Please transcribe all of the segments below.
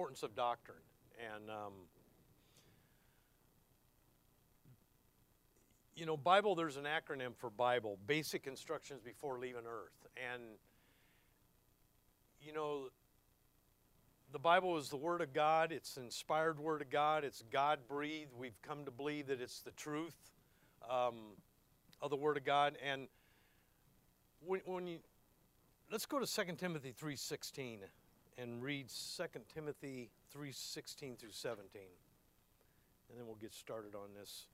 importance of doctrine. And, um, you know, Bible, there's an acronym for Bible basic instructions before leaving earth. And, you know, the Bible is the Word of God, it's inspired Word of God, it's God breathed. We've come to believe that it's the truth um, of the Word of God. And when, when you, let's go to 2 Timothy 3.16 and read 2 Timothy 3.16 through 17. And then we'll get started on this.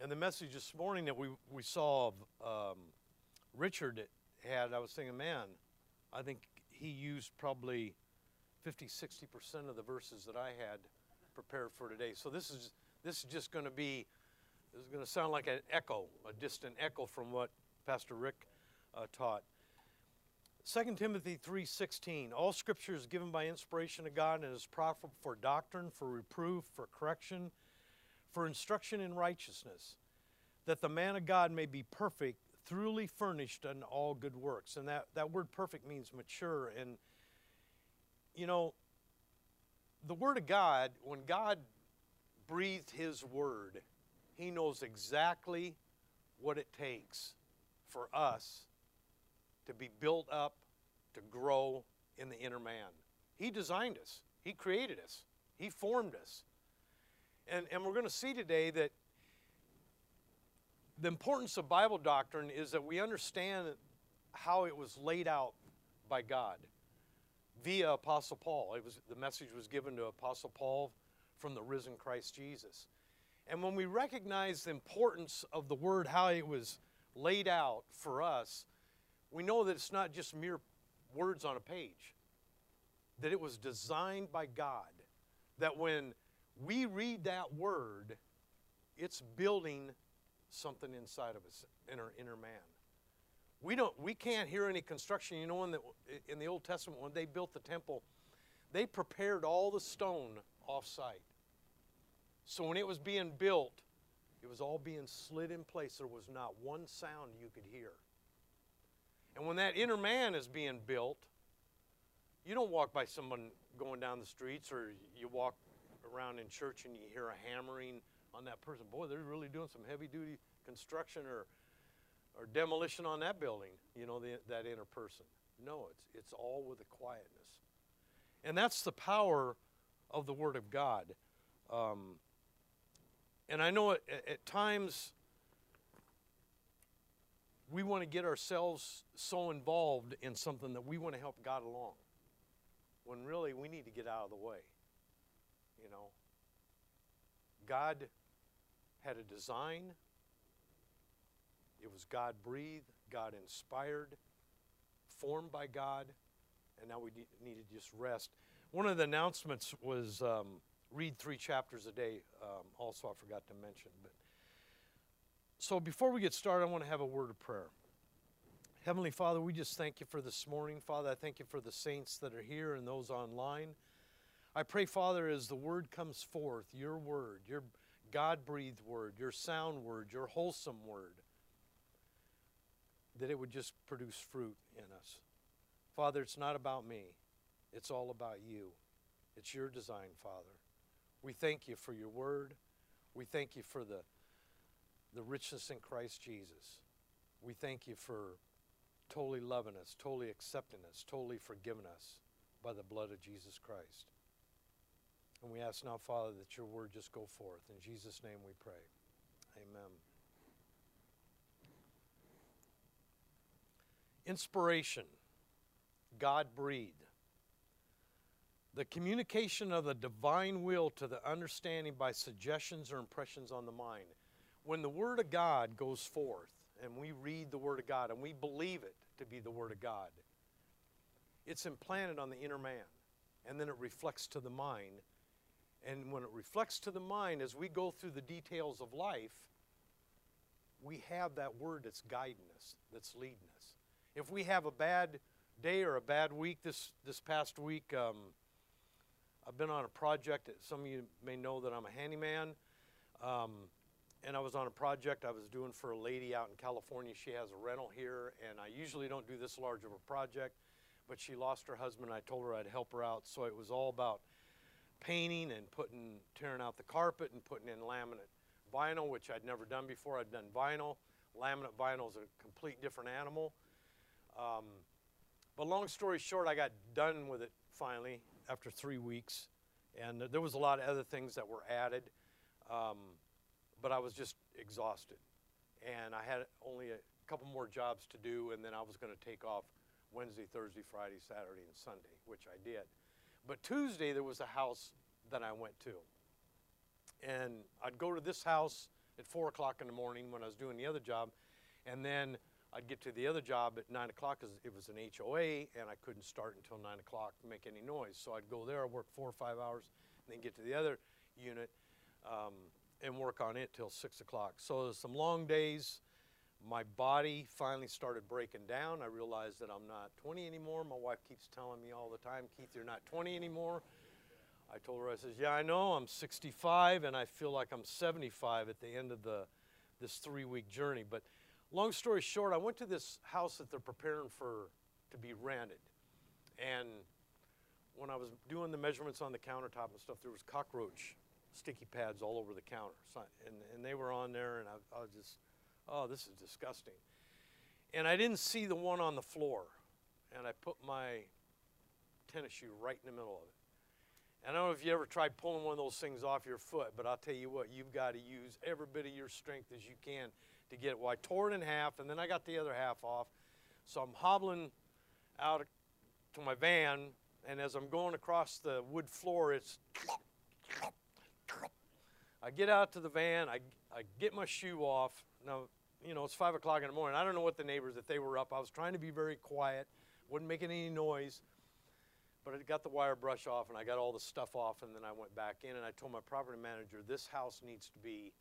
And the message this morning that we, we saw of um, Richard had, I was thinking, man, I think he used probably 50, 60% of the verses that I had prepared for today. So this is, this is just going to be, this is going to sound like an echo, a distant echo from what Pastor Rick uh, taught. 2 Timothy 3:16 All scripture is given by inspiration of God and is profitable for doctrine, for reproof, for correction, for instruction in righteousness, that the man of God may be perfect, thoroughly furnished in all good works. And that, that word perfect means mature. And, you know, the Word of God, when God breathed His Word, He knows exactly what it takes for us to be built up, to grow in the inner man. He designed us, He created us, He formed us. And, and we're going to see today that the importance of Bible doctrine is that we understand how it was laid out by God via Apostle Paul. It was, the message was given to Apostle Paul from the risen Christ Jesus. And when we recognize the importance of the word, how it was laid out for us, we know that it's not just mere words on a page, that it was designed by God. That when we read that word, it's building something inside of us, in our inner man. We don't we can't hear any construction. You know in the in the Old Testament when they built the temple, they prepared all the stone off site. So when it was being built, it was all being slid in place. There was not one sound you could hear. And when that inner man is being built, you don't walk by someone going down the streets or you walk around in church and you hear a hammering on that person. Boy, they're really doing some heavy duty construction or, or demolition on that building, you know, the, that inner person. No, it's, it's all with a quietness. And that's the power of the Word of God. Um, and I know at, at times we want to get ourselves so involved in something that we want to help God along when really we need to get out of the way. You know, God had a design, it was God breathed, God inspired, formed by God, and now we need to just rest. One of the announcements was um, read three chapters a day, um, also, I forgot to mention. But So before we get started, I want to have a word of prayer. Heavenly Father, we just thank you for this morning. Father, I thank you for the saints that are here and those online. I pray, Father, as the word comes forth, your word, your God breathed word, your sound word, your wholesome word, that it would just produce fruit in us. Father, it's not about me, it's all about you. It's your design, Father. We thank you for your word. We thank you for the, the richness in Christ Jesus. We thank you for totally loving us, totally accepting us, totally forgiving us by the blood of Jesus Christ. And we ask now, Father, that your word just go forth. In Jesus' name we pray. Amen. Inspiration, God breathed. The communication of the divine will to the understanding by suggestions or impressions on the mind. When the Word of God goes forth and we read the Word of God and we believe it to be the Word of God, it's implanted on the inner man and then it reflects to the mind and when it reflects to the mind as we go through the details of life, we have that word that's guiding us, that's leading us. If we have a bad day or a bad week, this, this past week, um, I've been on a project. That some of you may know that I'm a handyman. Um, and I was on a project I was doing for a lady out in California. She has a rental here, and I usually don't do this large of a project. but she lost her husband. I told her I'd help her out. So it was all about painting and putting, tearing out the carpet and putting in laminate vinyl, which I'd never done before. I'd done vinyl. Laminate vinyl is a complete different animal. Um, but long story short, I got done with it finally after three weeks. And there was a lot of other things that were added. Um, but I was just exhausted. And I had only a couple more jobs to do, and then I was going to take off Wednesday, Thursday, Friday, Saturday, and Sunday, which I did. But Tuesday, there was a house that I went to. And I'd go to this house at 4 o'clock in the morning when I was doing the other job, and then I'd get to the other job at 9 o'clock because it was an HOA, and I couldn't start until 9 o'clock to make any noise. So I'd go there, I work four or five hours, and then get to the other unit um, and work on it till 6 o'clock. So some long days. My body finally started breaking down. I realized that I'm not 20 anymore. My wife keeps telling me all the time, Keith, you're not 20 anymore. I told her, I says, yeah, I know, I'm 65, and I feel like I'm 75 at the end of the this three-week journey. But long story short, I went to this house that they're preparing for to be rented, and when I was doing the measurements on the countertop and stuff, there was cockroach sticky pads all over the counter, and and they were on there, and I, I was just, oh, this is disgusting. And I didn't see the one on the floor, and I put my tennis shoe right in the middle of it. And I don't know if you ever tried pulling one of those things off your foot, but I'll tell you what, you've got to use every bit of your strength as you can to get it. Well, I tore it in half, and then I got the other half off. So I'm hobbling out to my van, and as I'm going across the wood floor, it's. I get out to the van, I, I get my shoe off. Now, you know, it's 5 o'clock in the morning. I don't know what the neighbors, if they were up. I was trying to be very quiet, wasn't making any noise. But I got the wire brush off and I got all the stuff off, and then I went back in and I told my property manager, this house needs to be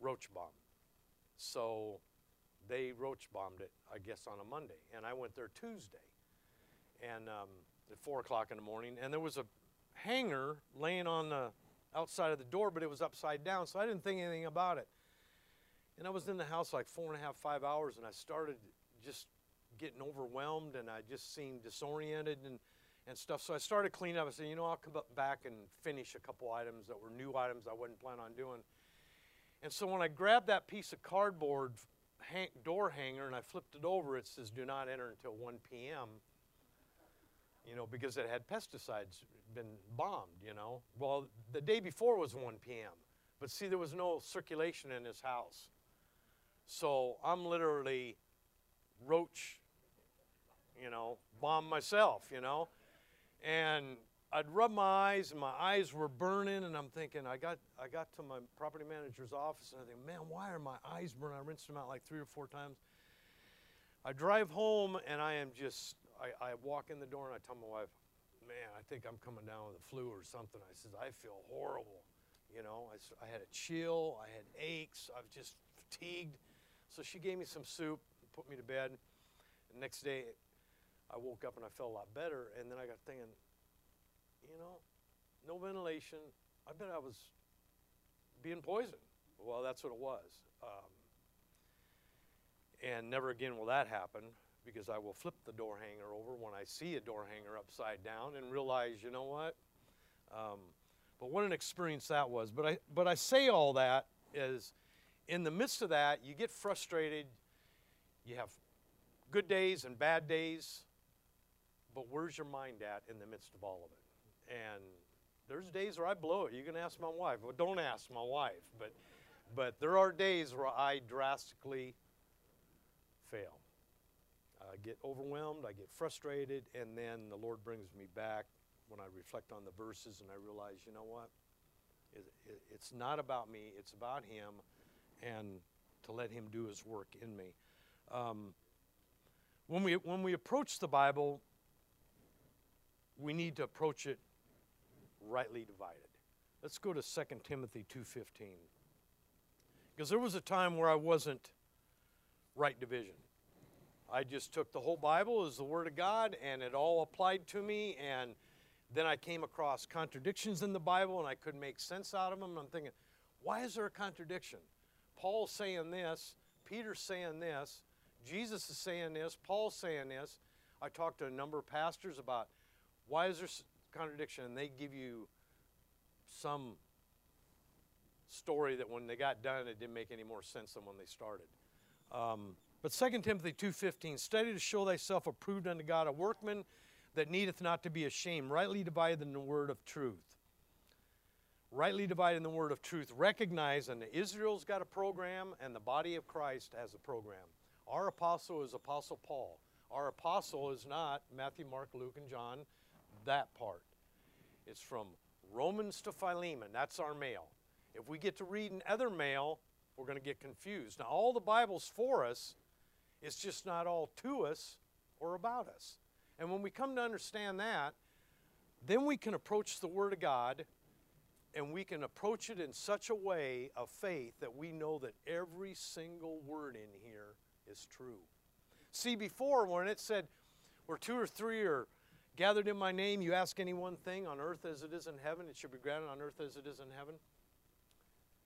roach bombed. So they roach bombed it, I guess, on a Monday. And I went there Tuesday and um, at 4 o'clock in the morning, and there was a hanger laying on the outside of the door, but it was upside down, so I didn't think anything about it. And I was in the house like four and a half, five hours, and I started just getting overwhelmed, and I just seemed disoriented and, and stuff. So I started cleaning up. I said, you know, I'll come back and finish a couple items that were new items I wasn't planning on doing. And so when I grabbed that piece of cardboard hang, door hanger and I flipped it over, it says, do not enter until 1 p.m you know, because it had pesticides been bombed, you know. Well, the day before was 1 p.m., but see, there was no circulation in his house. So I'm literally roach, you know, bomb myself, you know. And I'd rub my eyes, and my eyes were burning, and I'm thinking, I got, I got to my property manager's office, and I think, man, why are my eyes burning? I rinsed them out like three or four times. I drive home, and I am just I, I walk in the door and I tell my wife, man, I think I'm coming down with a flu or something. I says, I feel horrible. You know, I, I had a chill, I had aches, I was just fatigued. So she gave me some soup, put me to bed. The next day, I woke up and I felt a lot better. And then I got thinking, you know, no ventilation. I bet I was being poisoned. Well, that's what it was. Um, and never again will that happen because I will flip the door hanger over when I see a door hanger upside down and realize, you know what? Um, but what an experience that was. But I, but I say all that is in the midst of that, you get frustrated. You have good days and bad days. But where's your mind at in the midst of all of it? And there's days where I blow it. You can ask my wife. Well, don't ask my wife. But, but there are days where I drastically fail. I get overwhelmed, I get frustrated, and then the Lord brings me back when I reflect on the verses and I realize, you know what? It, it, it's not about me, it's about Him, and to let Him do His work in me. Um, when, we, when we approach the Bible, we need to approach it rightly divided. Let's go to 2 Timothy 2:15. Because there was a time where I wasn't right division. I just took the whole Bible as the Word of God and it all applied to me. And then I came across contradictions in the Bible and I couldn't make sense out of them. I'm thinking, why is there a contradiction? Paul's saying this, Peter's saying this, Jesus is saying this, Paul's saying this. I talked to a number of pastors about why is there contradiction, and they give you some story that when they got done, it didn't make any more sense than when they started. Um, but 2 Timothy 2.15, study to show thyself approved unto God, a workman that needeth not to be ashamed, rightly dividing the word of truth. Rightly dividing the word of truth. Recognize, and Israel's got a program, and the body of Christ has a program. Our apostle is Apostle Paul. Our apostle is not Matthew, Mark, Luke, and John, that part. It's from Romans to Philemon. That's our mail. If we get to reading other mail, we're going to get confused. Now, all the Bible's for us, it's just not all to us or about us. And when we come to understand that, then we can approach the Word of God and we can approach it in such a way of faith that we know that every single word in here is true. See, before when it said, where two or three are gathered in my name, you ask any one thing on earth as it is in heaven, it should be granted on earth as it is in heaven.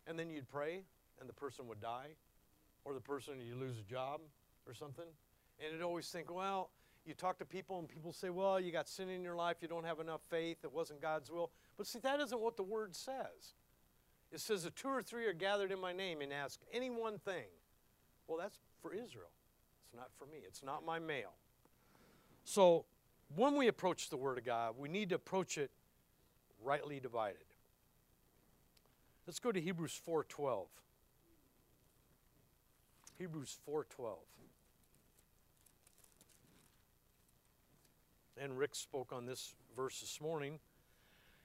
And then you'd pray, and the person would die, or the person you lose a job or something. And you'd always think, well, you talk to people, and people say, well, you got sin in your life, you don't have enough faith, it wasn't God's will. But see, that isn't what the word says. It says that two or three are gathered in my name and ask any one thing. Well, that's for Israel. It's not for me. It's not my mail. So when we approach the Word of God, we need to approach it rightly divided. Let's go to Hebrews 4:12. Hebrews 4:12. And Rick spoke on this verse this morning.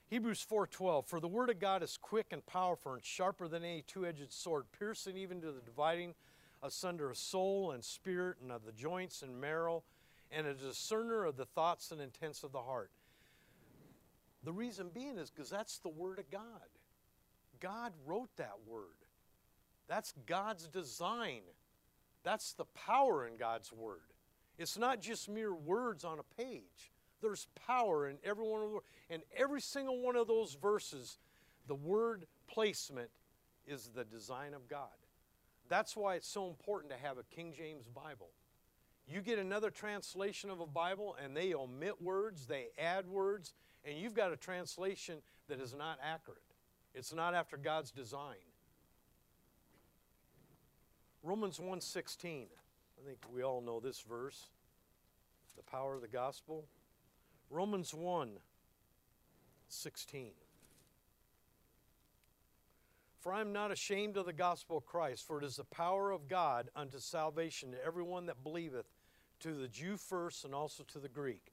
Hebrews 4:12 For the word of God is quick and powerful and sharper than any two-edged sword, piercing even to the dividing asunder of soul and spirit and of the joints and marrow, and a discerner of the thoughts and intents of the heart. The reason being is because that's the word of God. God wrote that word. That's God's design. That's the power in God's word. It's not just mere words on a page. There's power in every one of the and every single one of those verses, the word placement is the design of God. That's why it's so important to have a King James Bible. You get another translation of a Bible and they omit words, they add words, and you've got a translation that is not accurate. It's not after God's design. Romans 1:16. I think we all know this verse. The power of the gospel. Romans 1 16. For I am not ashamed of the gospel of Christ, for it is the power of God unto salvation to everyone that believeth, to the Jew first and also to the Greek.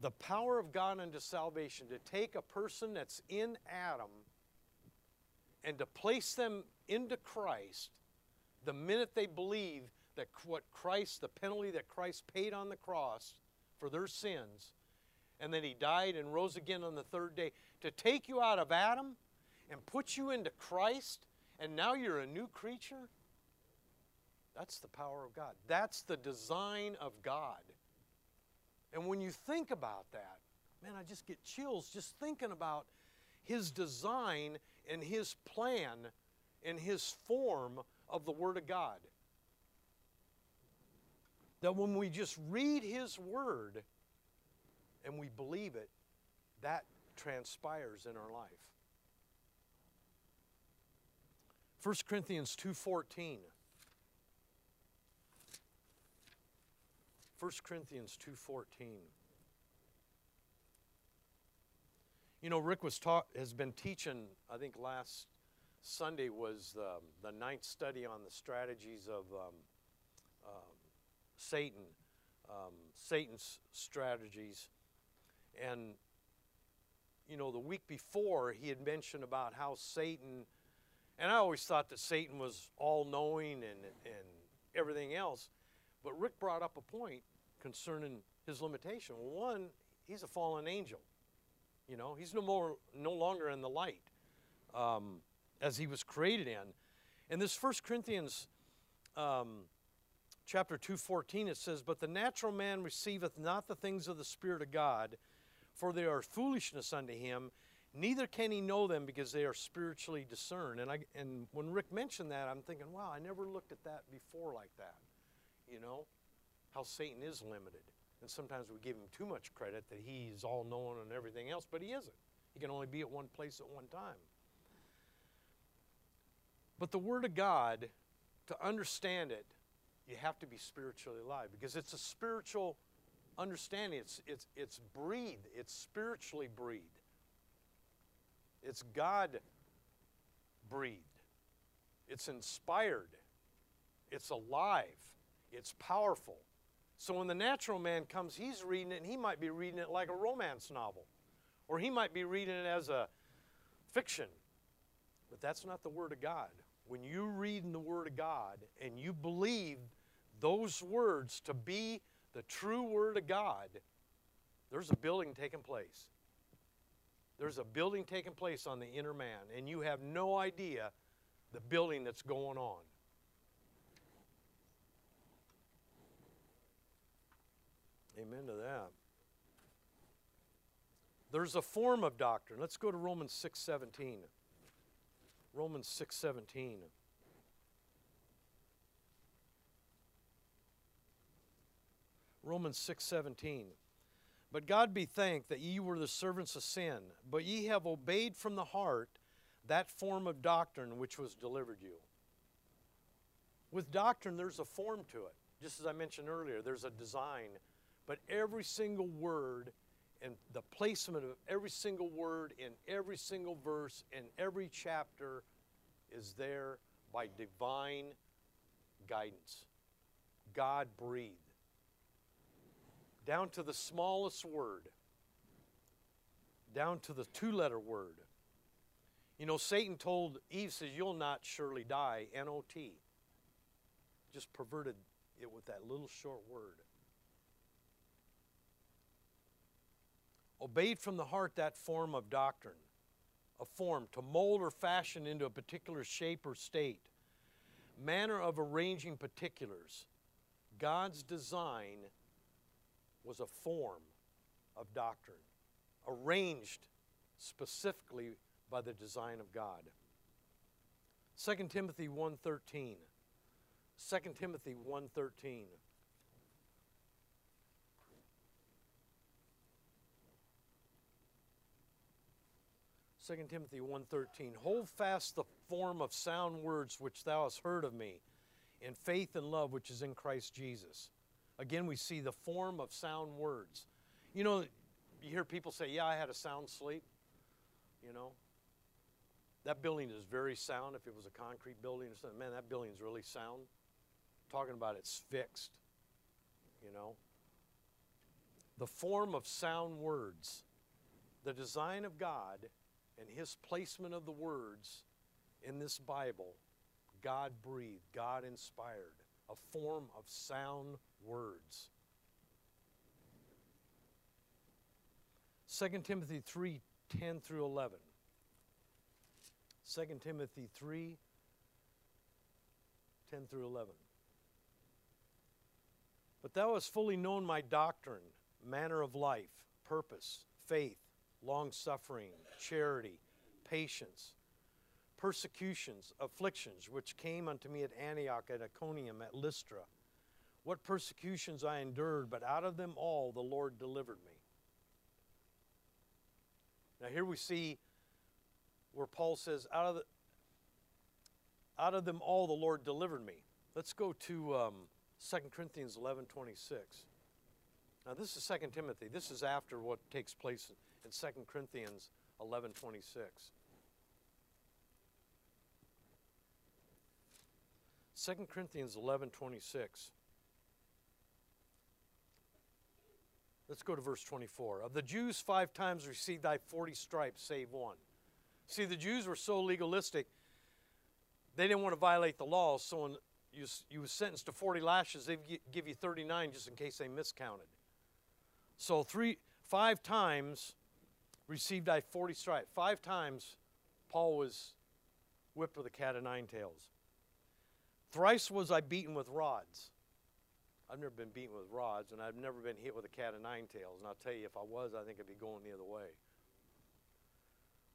The power of God unto salvation to take a person that's in Adam and to place them into Christ the minute they believe that what Christ, the penalty that Christ paid on the cross for their sins, and then he died and rose again on the third day to take you out of Adam and put you into Christ, and now you're a new creature. That's the power of God. That's the design of God. And when you think about that, man, I just get chills just thinking about his design and his plan and his form of the Word of God. That when we just read his Word, and we believe it, that transpires in our life. 1 Corinthians 2:14. 1 Corinthians 2:14. You know, Rick was taught has been teaching. I think last Sunday was um, the ninth study on the strategies of um, Satan, um, Satan's strategies. And, you know, the week before, he had mentioned about how Satan, and I always thought that Satan was all knowing and, and everything else. But Rick brought up a point concerning his limitation. One, he's a fallen angel. You know, he's no more, no longer in the light um, as he was created in. And this First Corinthians um, chapter 2.14, it says, But the natural man receiveth not the things of the Spirit of God, for they are foolishness unto him, neither can he know them because they are spiritually discerned. And, I, and when Rick mentioned that, I'm thinking, wow, I never looked at that before like that. You know, how Satan is limited. And sometimes we give him too much credit that he's all knowing and everything else, but he isn't. He can only be at one place at one time. But the Word of God, to understand it, you have to be spiritually alive because it's a spiritual understanding. It's, it's, it's breathed, it's spiritually breathed, it's God breathed, it's inspired, it's alive, it's powerful. So when the natural man comes, he's reading it, and he might be reading it like a romance novel, or he might be reading it as a fiction. But that's not the Word of God. When you read in the Word of God and you believe those words to be the true Word of God, there's a building taking place. There's a building taking place on the inner man, and you have no idea the building that's going on. Amen to that. There's a form of doctrine. Let's go to Romans 6:17. Romans 6:17. Romans 6:17. But God be thanked that ye were the servants of sin, but ye have obeyed from the heart that form of doctrine which was delivered you. With doctrine, there's a form to it. Just as I mentioned earlier, there's a design, but every single word and the placement of every single word in every single verse in every chapter is there by divine guidance. God breathed down to the smallest word, down to the two letter word. You know, Satan told Eve, says, You'll not surely die, N O T. Just perverted it with that little short word. Obeyed from the heart that form of doctrine, a form to mold or fashion into a particular shape or state, manner of arranging particulars. God's design was a form of doctrine, arranged specifically by the design of God. 2 Timothy 1:13. 2 Timothy 1:13. Second Timothy 1:13 Hold fast the form of sound words which thou hast heard of me in faith and love which is in Christ Jesus. Again, we see the form of sound words. You know, you hear people say, Yeah, I had a sound sleep. You know, that building is very sound. If it was a concrete building or something, man, that building is really sound. Talking about it's fixed. You know, the form of sound words, the design of God, and His placement of the words in this Bible, God breathed, God inspired, a form of sound words. 2 Timothy 3 10 through 11. 2 Timothy 3 10 through 11. But thou hast fully known my doctrine, manner of life, purpose, faith, long suffering, charity, patience, persecutions, afflictions, which came unto me at Antioch, at Iconium, at Lystra what persecutions I endured, but out of them all the Lord delivered me. Now, here we see where Paul says, out of, the, out of them all the Lord delivered me. Let's go to um, 2 Corinthians 11 26. Now, this is 2 Timothy. This is after what takes place in 2 Corinthians 11 26. 2 Corinthians 11 26. Let's go to verse 24. Of the Jews, five times received I 40 stripes, save one. See, the Jews were so legalistic, they didn't want to violate the law, so when you, you was sentenced to 40 lashes, they'd give you 39 just in case they miscounted. So three, five times received I 40 stripes. Five times Paul was whipped with a cat of nine tails. Thrice was I beaten with rods. I've never been beaten with rods, and I've never been hit with a cat of nine tails. And I'll tell you, if I was, I think I'd be going the other way.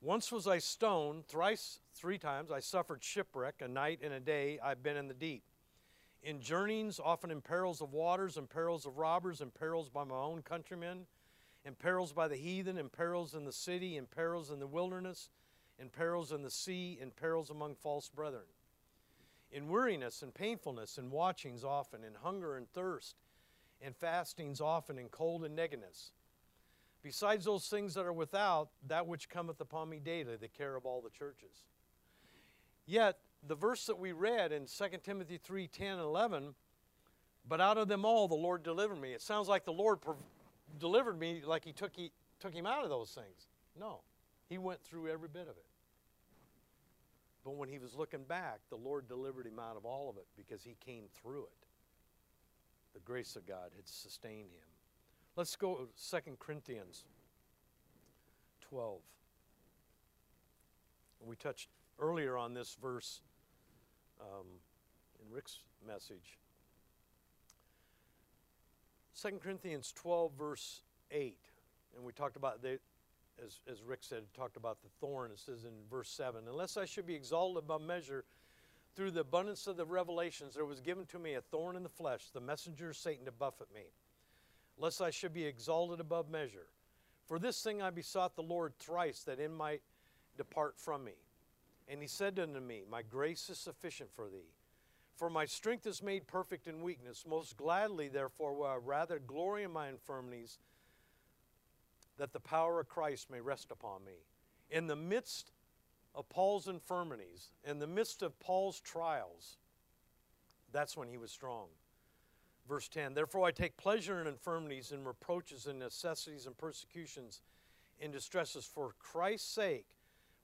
Once was I stoned, thrice, three times, I suffered shipwreck, a night and a day I've been in the deep. in journeyings, often in perils of waters, and perils of robbers, and perils by my own countrymen, and perils by the heathen, and perils in the city, and perils in the wilderness, and perils in the sea, and perils among false brethren. In weariness and painfulness, and watchings often, in hunger and thirst, and fastings often, in cold and nakedness. Besides those things that are without, that which cometh upon me daily, the care of all the churches. Yet, the verse that we read in 2 Timothy 3 10 and 11, but out of them all the Lord delivered me. It sounds like the Lord delivered me like he took, he took him out of those things. No, he went through every bit of it. But when he was looking back, the Lord delivered him out of all of it because he came through it. The grace of God had sustained him. Let's go to 2 Corinthians 12. We touched earlier on this verse um, in Rick's message. 2 Corinthians 12, verse 8. And we talked about, the, as, as Rick said, talked about the thorn. It says in verse 7 Unless I should be exalted above measure through the abundance of the revelations, there was given to me a thorn in the flesh, the messenger of Satan to buffet me, lest I should be exalted above measure. For this thing I besought the Lord thrice, that it might depart from me. And he said unto me, My grace is sufficient for thee. For my strength is made perfect in weakness. Most gladly, therefore, will I rather glory in my infirmities, that the power of Christ may rest upon me. In the midst of Paul's infirmities, in the midst of Paul's trials, that's when he was strong. Verse 10 Therefore I take pleasure in infirmities, in reproaches, in necessities, and persecutions, in distresses, for Christ's sake.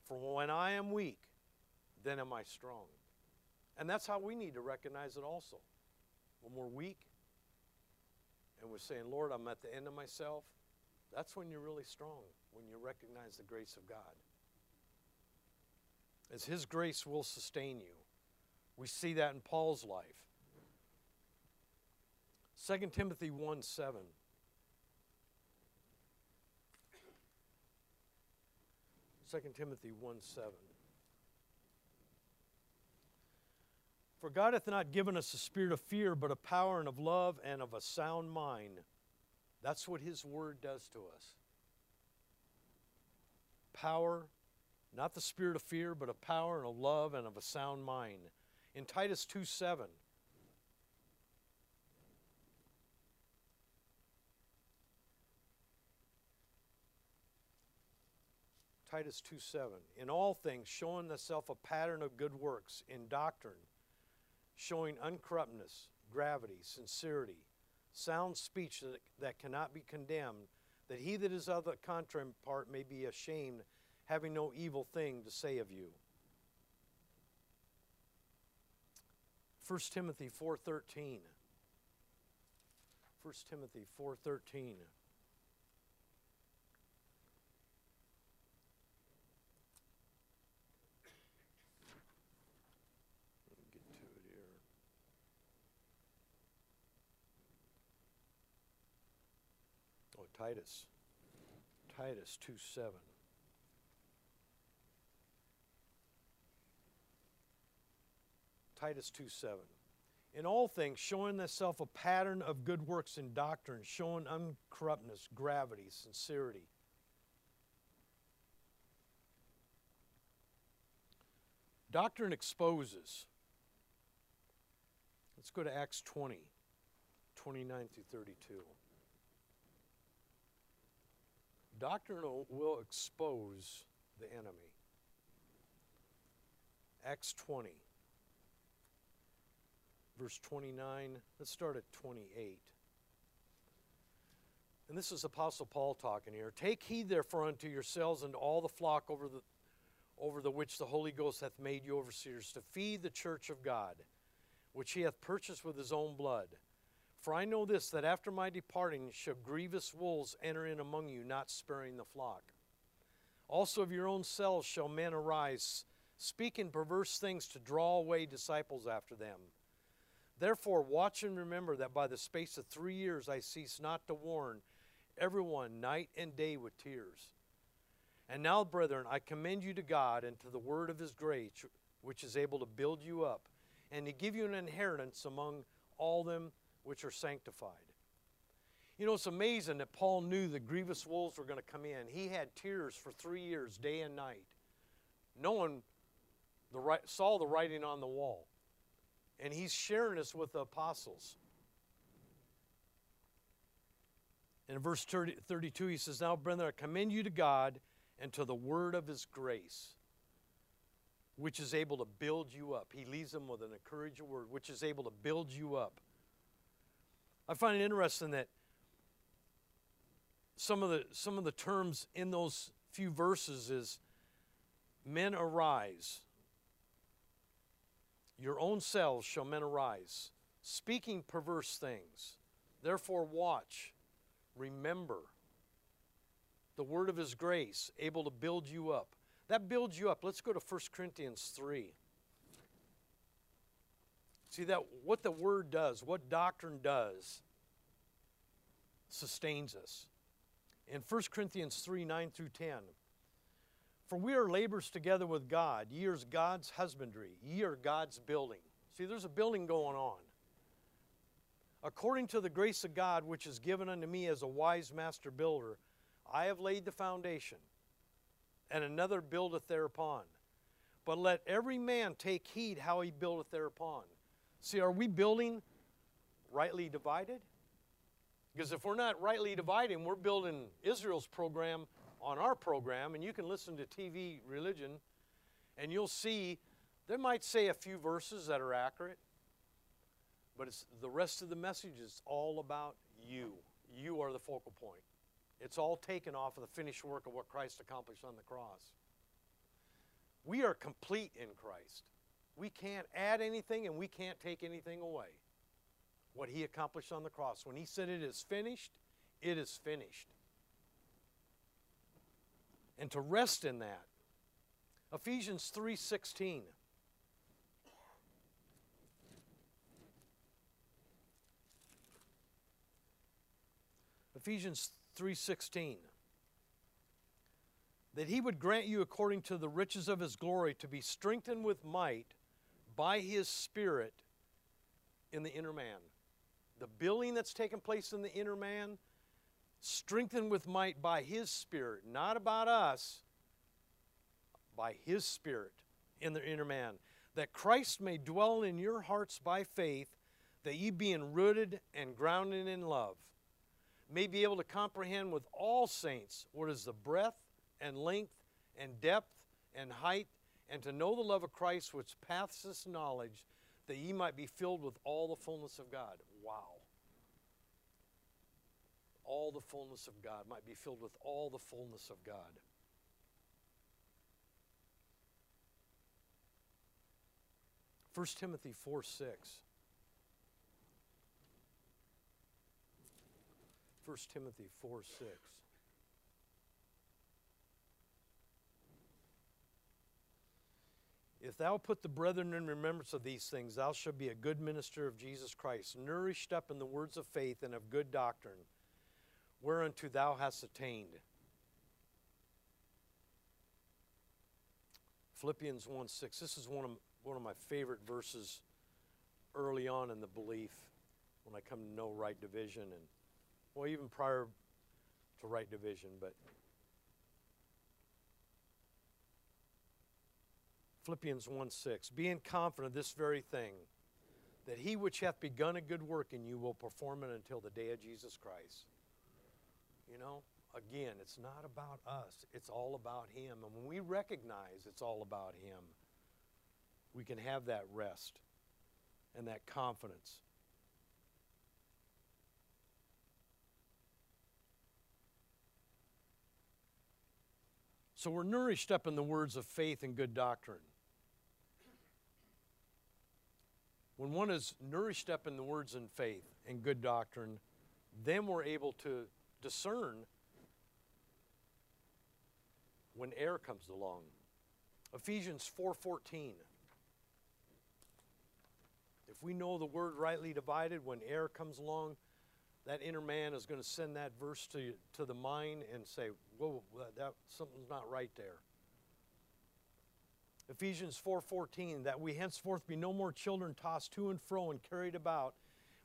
For when I am weak, then am I strong. And that's how we need to recognize it also. When we're weak and we're saying, Lord, I'm at the end of myself, that's when you're really strong, when you recognize the grace of God. As His grace will sustain you. We see that in Paul's life. 2 Timothy 1 7. 2 Timothy 1 7. For God hath not given us a spirit of fear, but of power and of love and of a sound mind. That's what His Word does to us. Power, not the spirit of fear, but of power and of love and of a sound mind. In Titus 2 7, Titus 2 7. In all things, showing thyself a pattern of good works, in doctrine, showing uncorruptness, gravity, sincerity, sound speech that, that cannot be condemned, that he that is of the contrary part may be ashamed, having no evil thing to say of you. 1 Timothy 4:13 1 Timothy 4:13 Let me get to it here. Oh, Titus. Titus 2 7. Titus 2 7. In all things, showing thyself a pattern of good works in doctrine, showing uncorruptness, gravity, sincerity. Doctrine exposes. Let's go to Acts 20, 29 through 32. Doctrine will- expose the enemy. Acts 20, verse 29. Let's start at 28. And this is Apostle Paul talking here. Take heed therefore unto yourselves and all the flock over the over the which the Holy Ghost hath made you overseers, to feed the church of God, which he hath purchased with his own blood. For I know this, that after my departing shall grievous wolves enter in among you, not sparing the flock. Also of your own selves shall men arise, speaking perverse things to draw away disciples after them. Therefore, watch and remember that by the space of three years I cease not to warn everyone night and day with tears. And now, brethren, I commend you to God and to the word of his grace, which is able to build you up and to give you an inheritance among all them which are sanctified. You know, it's amazing that Paul knew the grievous wolves were going to come in. He had tears for three years, day and night. No one the right, saw the writing on the wall. And he's sharing this with the apostles. In verse 30, 32, he says, Now, brethren, I commend you to God and to the word of his grace, which is able to build you up. He leaves them with an encouraging word, which is able to build you up. I find it interesting that some of the some of the terms in those few verses is men arise. Your own selves shall men arise speaking perverse things. Therefore watch remember the word of his grace able to build you up. That builds you up. Let's go to 1 corinthians 3 see that what the word does what doctrine does sustains us in 1 Corinthians 3 9 through 10. For we are laborers together with God. Ye are God's husbandry. Ye are God's building. See, there's a building going on. According to the grace of God, which is given unto me as a wise master builder, I have laid the foundation, and another buildeth thereupon. But let every man take heed how he buildeth thereupon. See, are we building rightly divided? Because if we're not rightly dividing, we're building Israel's program on our program, and you can listen to TV religion, and you'll see they might say a few verses that are accurate, but it's the rest of the message is all about you. You are the focal point. It's all taken off of the finished work of what Christ accomplished on the cross. We are complete in Christ. We can't add anything and we can't take anything away what he accomplished on the cross. When he said it is finished, it is finished. And to rest in that. Ephesians 3:16 Ephesians 3:16 that he would grant you according to the riches of his glory to be strengthened with might by his spirit in the inner man. The building that's taken place in the inner man, strengthened with might by His Spirit, not about us, by His Spirit in the inner man, that Christ may dwell in your hearts by faith, that ye being rooted and grounded in love, may be able to comprehend with all saints what is the breadth and length and depth and height, and to know the love of Christ which passeth knowledge, that ye might be filled with all the fullness of God. Wow. All the fullness of God might be filled with all the fullness of God. First Timothy 4 6. 1 Timothy 4 6. If thou put the brethren in remembrance of these things, thou shalt be a good minister of Jesus Christ, nourished up in the words of faith and of good doctrine, whereunto thou hast attained. Philippians 1 6. This is one of, one of my favorite verses early on in the belief when I come to know right division and, well, even prior to right division, but Philippians 1 6. Being confident of this very thing, that he which hath begun a good work in you will perform it until the day of Jesus Christ. You know, again, it's not about us, it's all about him. And when we recognize it's all about him, we can have that rest and that confidence. So we're nourished up in the words of faith and good doctrine. When one is nourished up in the words and faith and good doctrine, then we're able to discern when error comes along. Ephesians 4:14. If we know the word rightly divided, when error comes along, that inner man is going to send that verse to, to the mind and say, whoa, that, something's not right there. Ephesians 4:14 that we henceforth be no more children tossed to and fro and carried about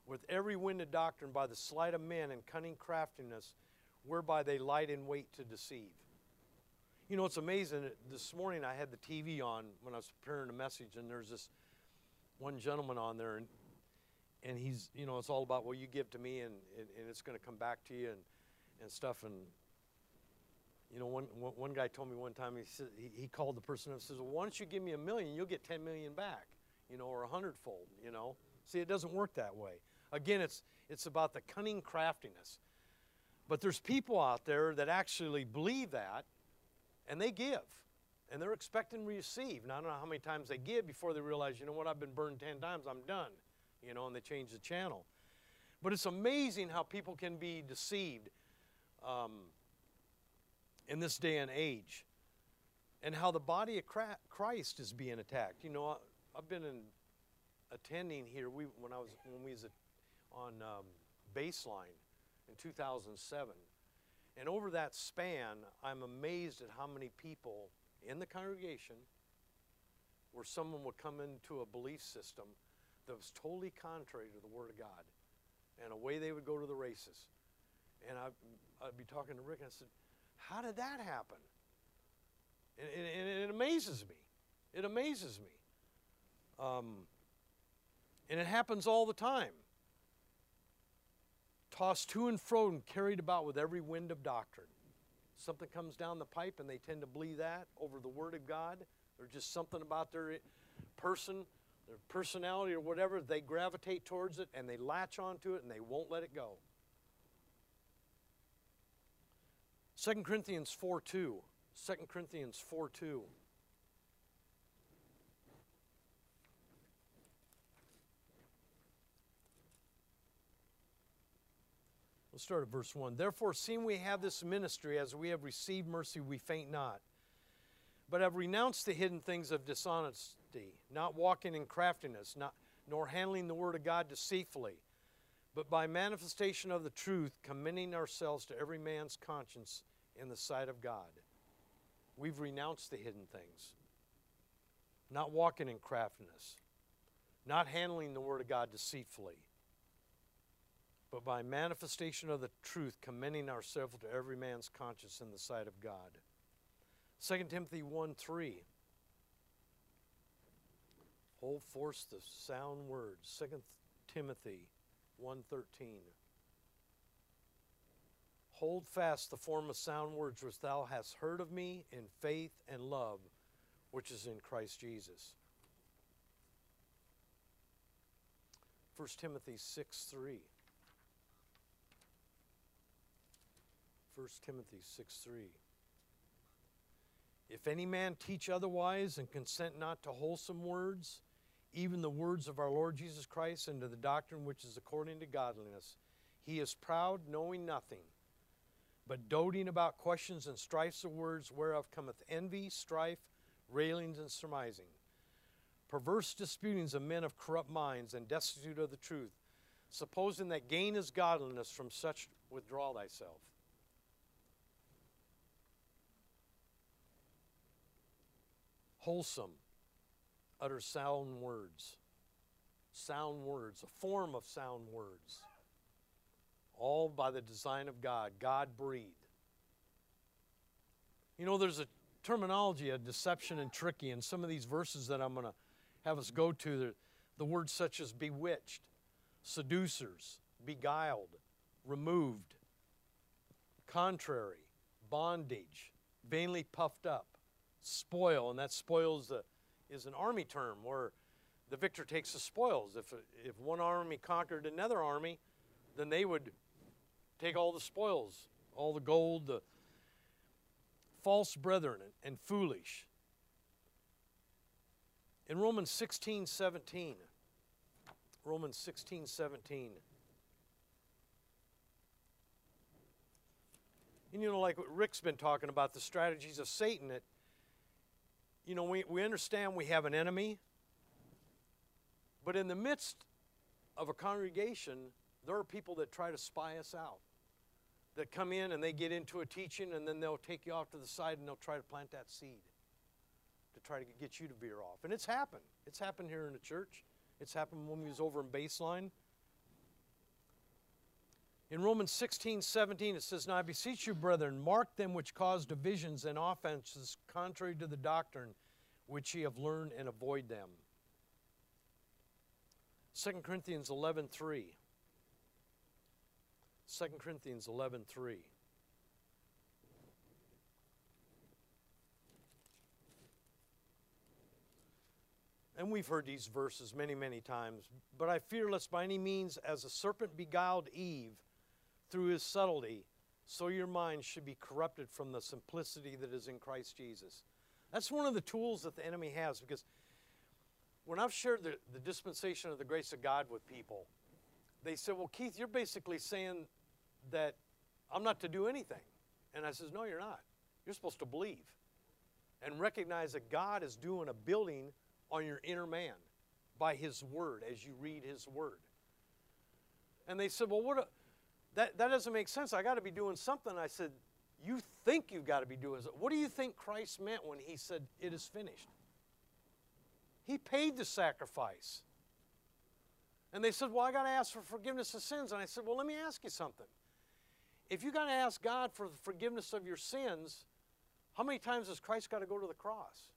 with every wind of doctrine by the sleight of men and cunning craftiness whereby they light in wait to deceive. You know, it's amazing. This morning I had the TV on when I was preparing a message, and there's this one gentleman on there, and, and he's, you know, it's all about, well, you give to me, and, and, and it's going to come back to you, and, and stuff. And, you know, one, one guy told me one time, he, said, he, called the person and says, well, why don't you give me a million? You'll get 10 million back, you know, or a hundredfold, you know. See, it doesn't work that way. Again, it's, it's about the cunning craftiness. But there's people out there that actually believe that, and they give. And they're expecting to receive. Now, I don't know how many times they give before they realize, you know what, I've been burned 10 times, I'm done. You know, and they change the channel. But it's amazing how people can be deceived um, in this day and age and how the body of Christ is being attacked. You know, I've been in, attending here we, when I was when we was on um, baseline in 2007. And over that span, I'm amazed at how many people in the congregation where someone would come into a belief system that was totally contrary to the Word of God. And away they would go to the races. And I'd, I'd be talking to Rick, and I said, How did that happen? And it amazes me. It amazes me. Um, and it happens all the time tossed to and fro and carried about with every wind of doctrine. Something comes down the pipe and they tend to believe that over the Word of God. There's just something about their person, their personality or whatever, they gravitate towards it and they latch onto it and they won't let it go. 2 Corinthians 4 2. 2 Corinthians 4 2. Let's start at verse 1. Therefore, seeing we have this ministry, as we have received mercy, we faint not, but have renounced the hidden things of dishonesty, not walking in craftiness, not, nor handling the word of God deceitfully, but by manifestation of the truth, commending ourselves to every man's conscience in the sight of God. We've renounced the hidden things, not walking in craftiness, not handling the word of God deceitfully but by manifestation of the truth, commending ourselves to every man's conscience in the sight of God. 2 Timothy 1 3. Hold forth the sound words. 2 Timothy 1.13. Hold fast the form of sound words which thou hast heard of me in faith and love, which is in Christ Jesus. 1 Timothy 6 3. 1 Timothy 6 3. If any man teach otherwise and consent not to wholesome words, even the words of our Lord Jesus Christ, and to the doctrine which is according to godliness, he is proud, knowing nothing, but doting about questions and strifes of words, whereof cometh envy, strife, railings, and surmising. Perverse disputings of men of corrupt minds and destitute of the truth, supposing that gain is godliness, from such withdraw thyself. wholesome, utter sound words. Sound words, a form of sound words. All by the design of God, God breathed. You know, there's a terminology of deception and tricky in some of these verses that I'm going to have us go to. The, the words such as bewitched, seducers, beguiled, removed, contrary, bondage, vainly puffed up, spoil, and that spoils the, is an army term where the victor takes the spoils. If, if one army conquered another army, then they would take all the spoils, all the gold, the false brethren, and, foolish. In Romans 16 17, Romans 16 17. And you know, like what Rick's been talking about, the strategies of Satan, you know, we, we understand we have an enemy, but in the midst of a congregation, there are people that try to spy us out, that come in and they get into a teaching and then they'll take you off to the side and they'll try to plant that seed to try to get you to veer off. And it's happened. It's happened here in the church. It's happened when we was over in baseline. In Romans 16, 17, it says, Now I beseech you, brethren, mark them which cause divisions and offenses contrary to the doctrine which ye have learned, and avoid them. 2 Corinthians 11, 3. 2 Corinthians 11, 3. And we've heard these verses many, many times. But I fear lest by any means, as a serpent beguiled Eve through his subtlety, so your mind should be corrupted from the simplicity that is in Christ Jesus. That's one of the tools that the enemy has because when I've shared the, the dispensation of the grace of God with people, they said, Well, Keith, you're basically saying that I'm not to do anything. And I says, No, you're not. You're supposed to believe and recognize that God is doing a building on your inner man by his word as you read his word. And they said, Well, what? That, that doesn't make sense. I got to be doing something. I said, You think you've got to be doing something. What do you think Christ meant when he said, It is finished? He paid the sacrifice. And they said, Well, I got to ask for forgiveness of sins. And I said, Well, let me ask you something. If you got to ask God for the forgiveness of your sins, how many times has Christ got to go to the cross?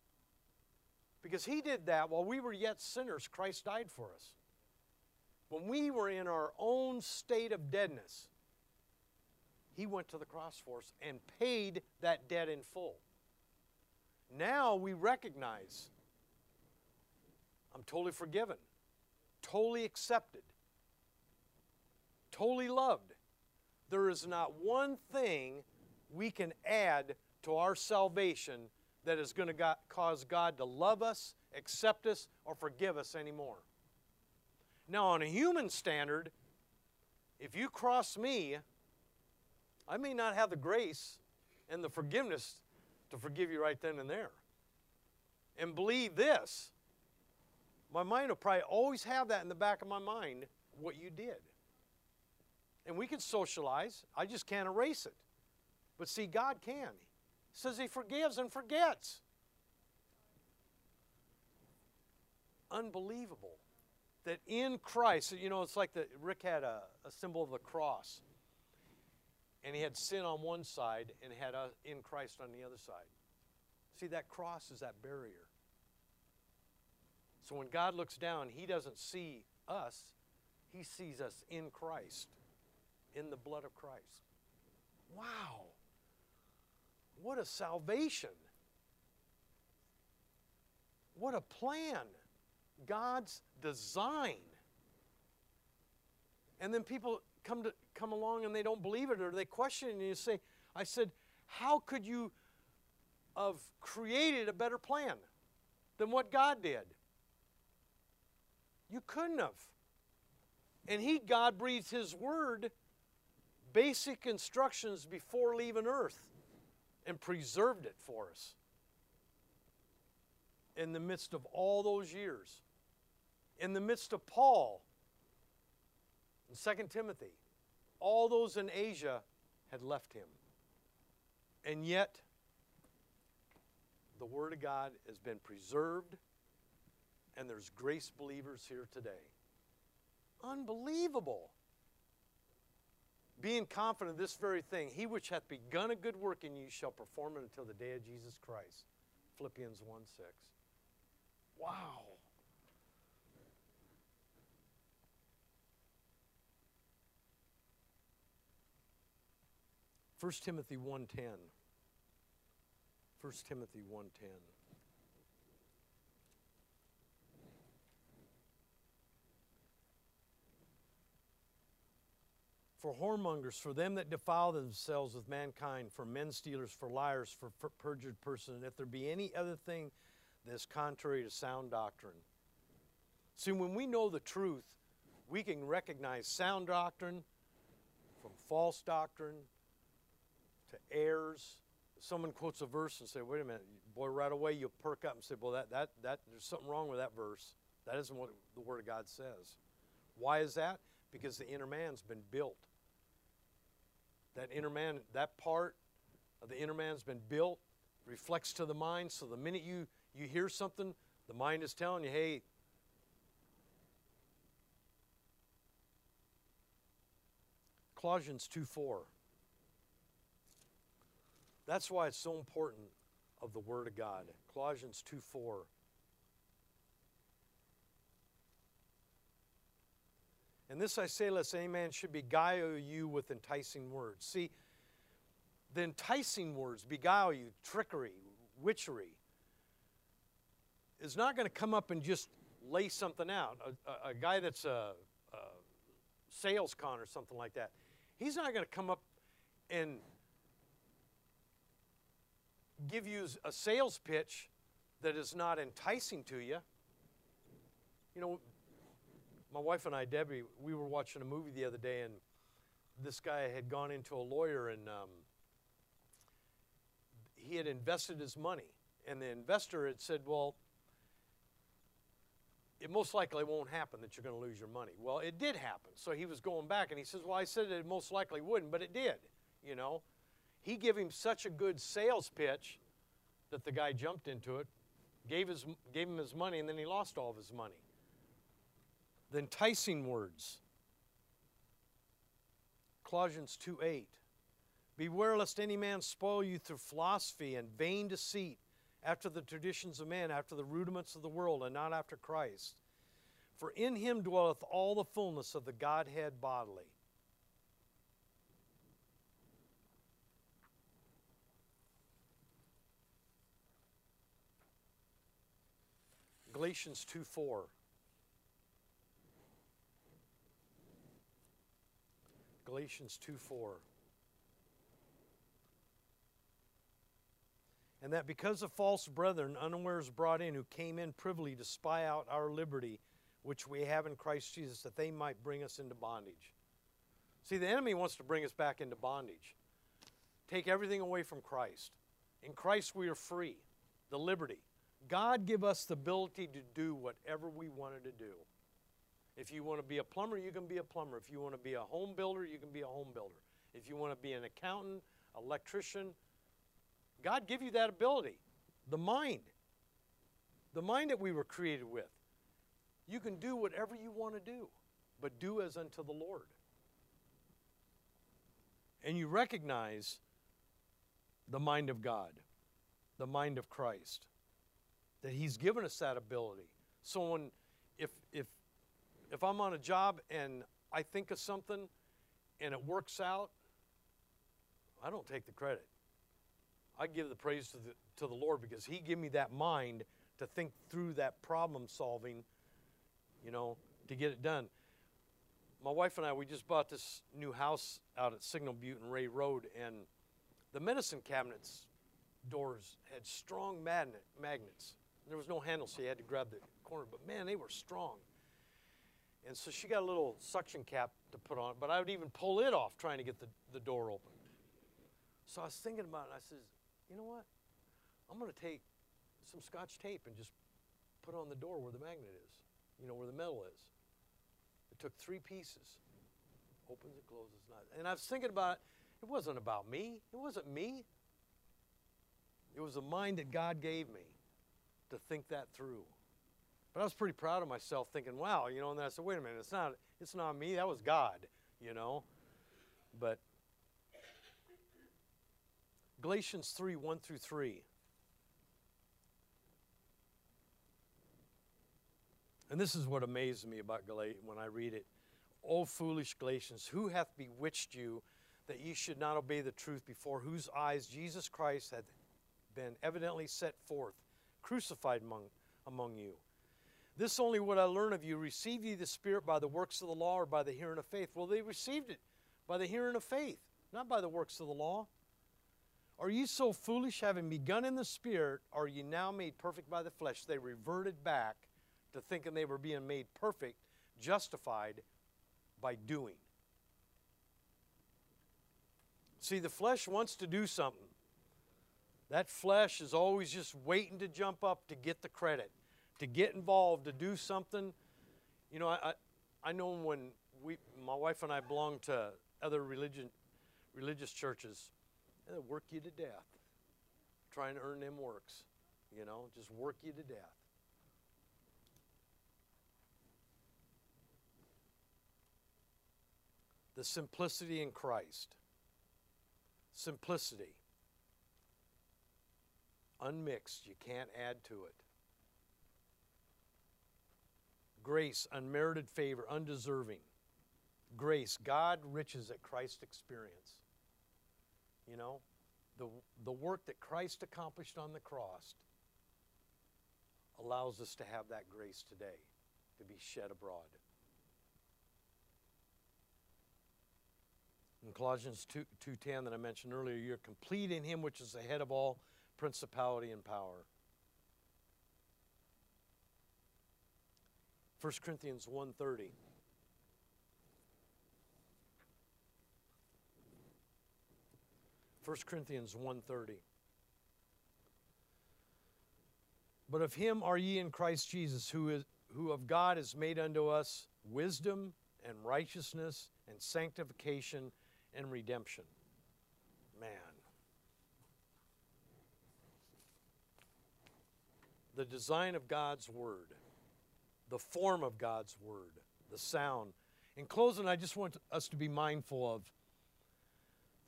Because he did that while we were yet sinners, Christ died for us. When we were in our own state of deadness, he went to the cross for us and paid that debt in full. Now we recognize I'm totally forgiven, totally accepted, totally loved. There is not one thing we can add to our salvation that is going to cause God to love us, accept us, or forgive us anymore. Now, on a human standard, if you cross me, I may not have the grace and the forgiveness to forgive you right then and there. And believe this my mind will probably always have that in the back of my mind what you did. And we can socialize, I just can't erase it. But see, God can says he forgives and forgets. Unbelievable that in Christ, you know, it's like the, Rick had a, a symbol of the cross. And he had sin on one side and had a, in Christ on the other side. See, that cross is that barrier. So when God looks down, he doesn't see us, he sees us in Christ, in the blood of Christ. Wow. What a salvation. What a plan. God's design. And then people come to come along and they don't believe it or they question it and you say, I said, how could you have created a better plan than what God did? You couldn't have. And he, God, breathed his word, basic instructions before leaving earth and preserved it for us in the midst of all those years. In the midst of Paul in 2 Timothy, all those in Asia had left him. And yet, the Word of God has been preserved, and there's grace believers here today. Unbelievable being confident of this very thing, he which hath begun a good work in you shall perform it until the day of Jesus Christ. Philippians 1 6. Wow. First Timothy 1.10. 1 Timothy 1.10. for whoremongers, for them that defile themselves with mankind, for men stealers, for liars, for perjured persons, and if there be any other thing that is contrary to sound doctrine. See, when we know the truth, we can recognize sound doctrine from false doctrine to errors. Someone quotes a verse and say, "Wait a minute, boy!" Right away, you perk up and say, "Well, that that that there's something wrong with that verse. That isn't what the Word of God says." Why is that? Because the inner man's been built that inner man, that part of the inner man's been built, reflects to the mind. So the minute you You hear something, the mind is telling you, hey, Colossians 2 4. That's why it's so important of the Word of God. Colossians 2 4. And this I say, lest any man should beguile you with enticing words. See, the enticing words, beguile you, trickery, witchery, is not going to come up and just lay something out. A, a, a guy that's a, a sales con or something like that, he's not going to come up and give you a sales pitch that is not enticing to you. You know, my wife and I, Debbie, we were watching a movie the other day, and this guy had gone into a lawyer and um, he had invested his money. And the investor had said, Well, it most likely won't happen that you're going to lose your money. Well, it did happen. So he was going back and he says, Well, I said it most likely wouldn't, but it did. You know, he gave him such a good sales pitch that the guy jumped into it, gave, his, gave him his money, and then he lost all of his money. The enticing words. Colossians 2 8. Beware lest any man spoil you through philosophy and vain deceit, after the traditions of men, after the rudiments of the world, and not after Christ. For in him dwelleth all the fullness of the Godhead bodily. Galatians 2 4. Galatians 2 4. And that because of false brethren, unawares brought in, who came in privily to spy out our liberty, which we have in Christ Jesus, that they might bring us into bondage. See, the enemy wants to bring us back into bondage, take everything away from Christ. In Christ, we are free, the liberty. God give us the ability to do whatever we wanted to do. If you want to be a plumber, you can be a plumber. If you want to be a home builder, you can be a home builder. If you want to be an accountant, electrician, God give you that ability. The mind. The mind that we were created with. You can do whatever you want to do, but do as unto the Lord. And you recognize the mind of God, the mind of Christ that He's given us that ability. So when, if, if, if I'm on a job and I think of something and it works out, I don't take the credit. I give the praise to the, to the Lord because He gave me that mind to think through that problem solving, you know, to get it done. My wife and I, we just bought this new house out at Signal Butte and Ray Road, and the medicine cabinets doors had strong magnet, magnets. There was no handle, so you had to grab the corner. But man, they were strong. And so she got a little suction cap to put on, but I would even pull it off trying to get the, the door open. So I was thinking about it, and I says, you know what? I'm going to take some scotch tape and just put on the door where the magnet is, you know, where the metal is. It took three pieces. Opens it, closes. And I was thinking about it. It wasn't about me. It wasn't me. It was the mind that God gave me to think that through. But I was pretty proud of myself thinking, wow, you know, and then I said, wait a minute, it's not, it's not me, that was God, you know. But Galatians 3 1 through 3. And this is what amazes me about Galatians when I read it. O foolish Galatians, who hath bewitched you that ye should not obey the truth, before whose eyes Jesus Christ hath been evidently set forth? Crucified among, among you. This only would I learn of you. Receive ye the Spirit by the works of the law or by the hearing of faith? Well, they received it by the hearing of faith, not by the works of the law. Are ye so foolish, having begun in the Spirit, are ye now made perfect by the flesh? They reverted back to thinking they were being made perfect, justified by doing. See, the flesh wants to do something. That flesh is always just waiting to jump up to get the credit, to get involved, to do something. You know, I, I know when we, my wife and I belong to other religion, religious churches, they work you to death trying to earn them works. you know, just work you to death. The simplicity in Christ. Simplicity. Unmixed, you can't add to it. Grace, unmerited favor, undeserving. Grace, God riches at Christ experience. You know, the, the work that Christ accomplished on the cross allows us to have that grace today to be shed abroad. In Colossians 2, 2.10 that I mentioned earlier, you're complete in him which is the head of all principality and power. 1 Corinthians 1.30 1 Corinthians 1.30 But of him are ye in Christ Jesus, who, is, who of God is made unto us wisdom and righteousness and sanctification and redemption. Man. The design of God's Word, the form of God's Word, the sound. In closing, I just want us to be mindful of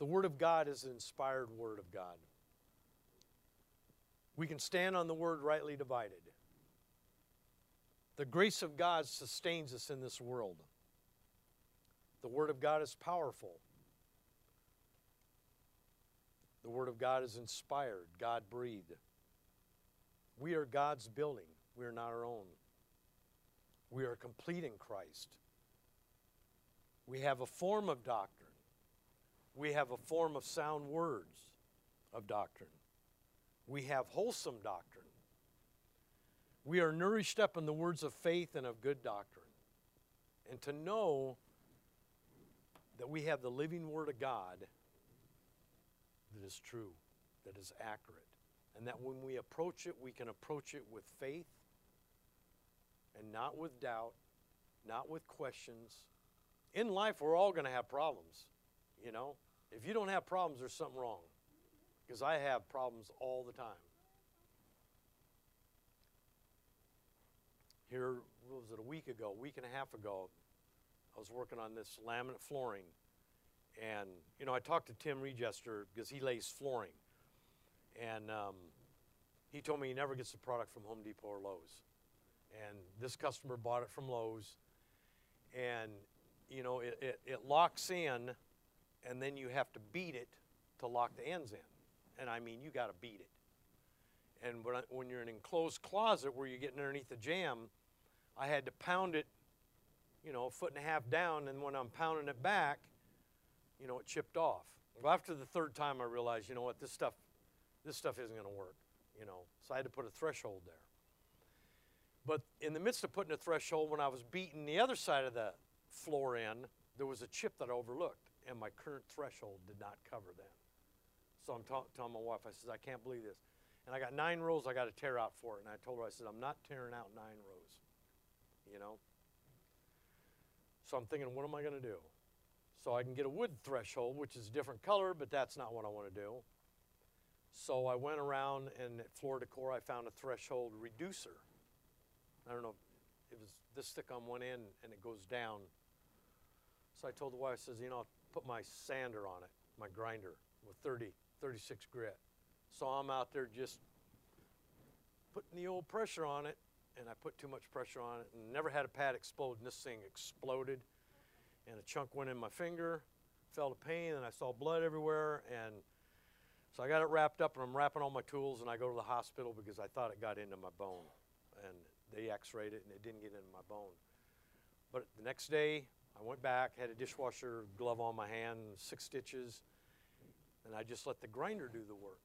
the Word of God is the inspired Word of God. We can stand on the Word rightly divided. The grace of God sustains us in this world. The Word of God is powerful. The Word of God is inspired, God breathed. We are God's building, we are not our own. We are complete in Christ. We have a form of doctrine, we have a form of sound words of doctrine, we have wholesome doctrine. We are nourished up in the words of faith and of good doctrine. And to know that we have the living Word of God that is true, that is accurate, and that when we approach it, we can approach it with faith and not with doubt, not with questions. In life, we're all going to have problems, you know. If you don't have problems, there's something wrong. Because I have problems all the time. Here, was it a week ago, a week and a half ago, I was working on this laminate flooring and, you know, I talked to Tim Regester because he lays flooring. And um, he told me he never gets the product from Home Depot or Lowe's. And this customer bought it from Lowe's. And, you know, it, it, it locks in, and then you have to beat it to lock the ends in. And I mean, you got to beat it. And when, I, when you're in an enclosed closet where you're getting underneath the jamb, I had to pound it, you know, a foot and a half down. And when I'm pounding it back, you know, it chipped off. Well, after the third time, I realized, you know what, this stuff, this stuff isn't going to work, you know. So I had to put a threshold there. But in the midst of putting a threshold, when I was beating the other side of the floor in, there was a chip that I overlooked, and my current threshold did not cover that. So I'm telling my wife, I said, I can't believe this. And I got nine rows I got to tear out for it. And I told her, I said, I'm not tearing out nine rows, you know. So I'm thinking, what am I going to do? So I can get a wood threshold, which is a different color, but that's not what I want to do. So I went around and at Floor Decor I found a threshold reducer. I don't know, it was this thick on one end and it goes down. So I told the wife, I says, you know, I'll put my sander on it, my grinder with 30, 36 grit. So I'm out there just putting the old pressure on it and I put too much pressure on it and never had a pad explode and this thing exploded and a chunk went in my finger, felt a pain, and I saw blood everywhere. And so I got it wrapped up, and I'm wrapping all my tools, and I go to the hospital because I thought it got into my bone. And they x rayed it, and it didn't get into my bone. But the next day, I went back, had a dishwasher glove on my hand, six stitches, and I just let the grinder do the work.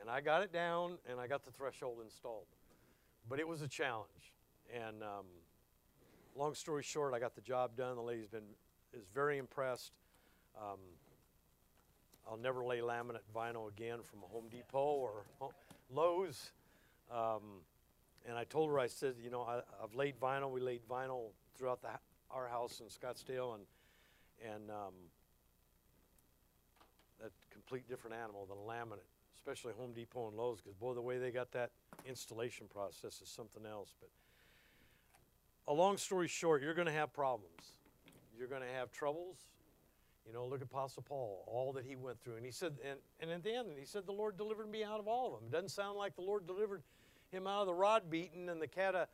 And I got it down, and I got the threshold installed. But it was a challenge. And um, long story short, I got the job done. The lady's been is very impressed. Um, I'll never lay laminate vinyl again from Home Depot or Lowe's. Um, and I told her, I said, you know, I, have laid vinyl. We laid vinyl throughout the, our house in Scottsdale, and and um, that complete different animal than laminate. Especially Home Depot and Lowe's, because boy, the way they got that installation process is something else. But a long story short, you're going to have problems. You're going to have troubles. You know, look at Apostle Paul, all that he went through. And he said, and, and at the end, he said, the Lord delivered me out of all of them. It doesn't sound like the Lord delivered him out of the rod beaten and the cat of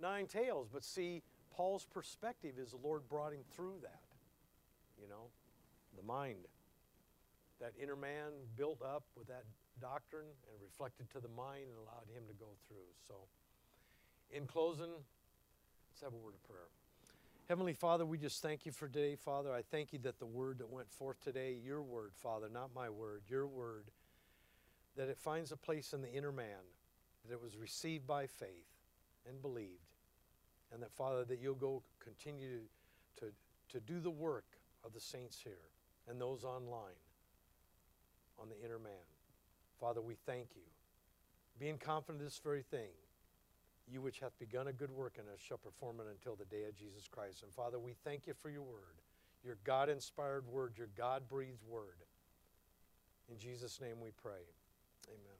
nine tails. But see, Paul's perspective is the Lord brought him through that. You know, the mind. That inner man built up with that doctrine and reflected to the mind and allowed him to go through. So, in closing, let's have a word of prayer. Heavenly Father, we just thank you for today, Father. I thank you that the word that went forth today, your word, Father, not my word, your word, that it finds a place in the inner man, that it was received by faith and believed, and that, Father, that you'll go continue to, to do the work of the saints here and those online on the inner man. Father, we thank you. Being confident of this very thing, you which hath begun a good work in us shall perform it until the day of Jesus Christ. And Father, we thank you for your word, your God inspired word, your God breathed word. In Jesus' name we pray. Amen.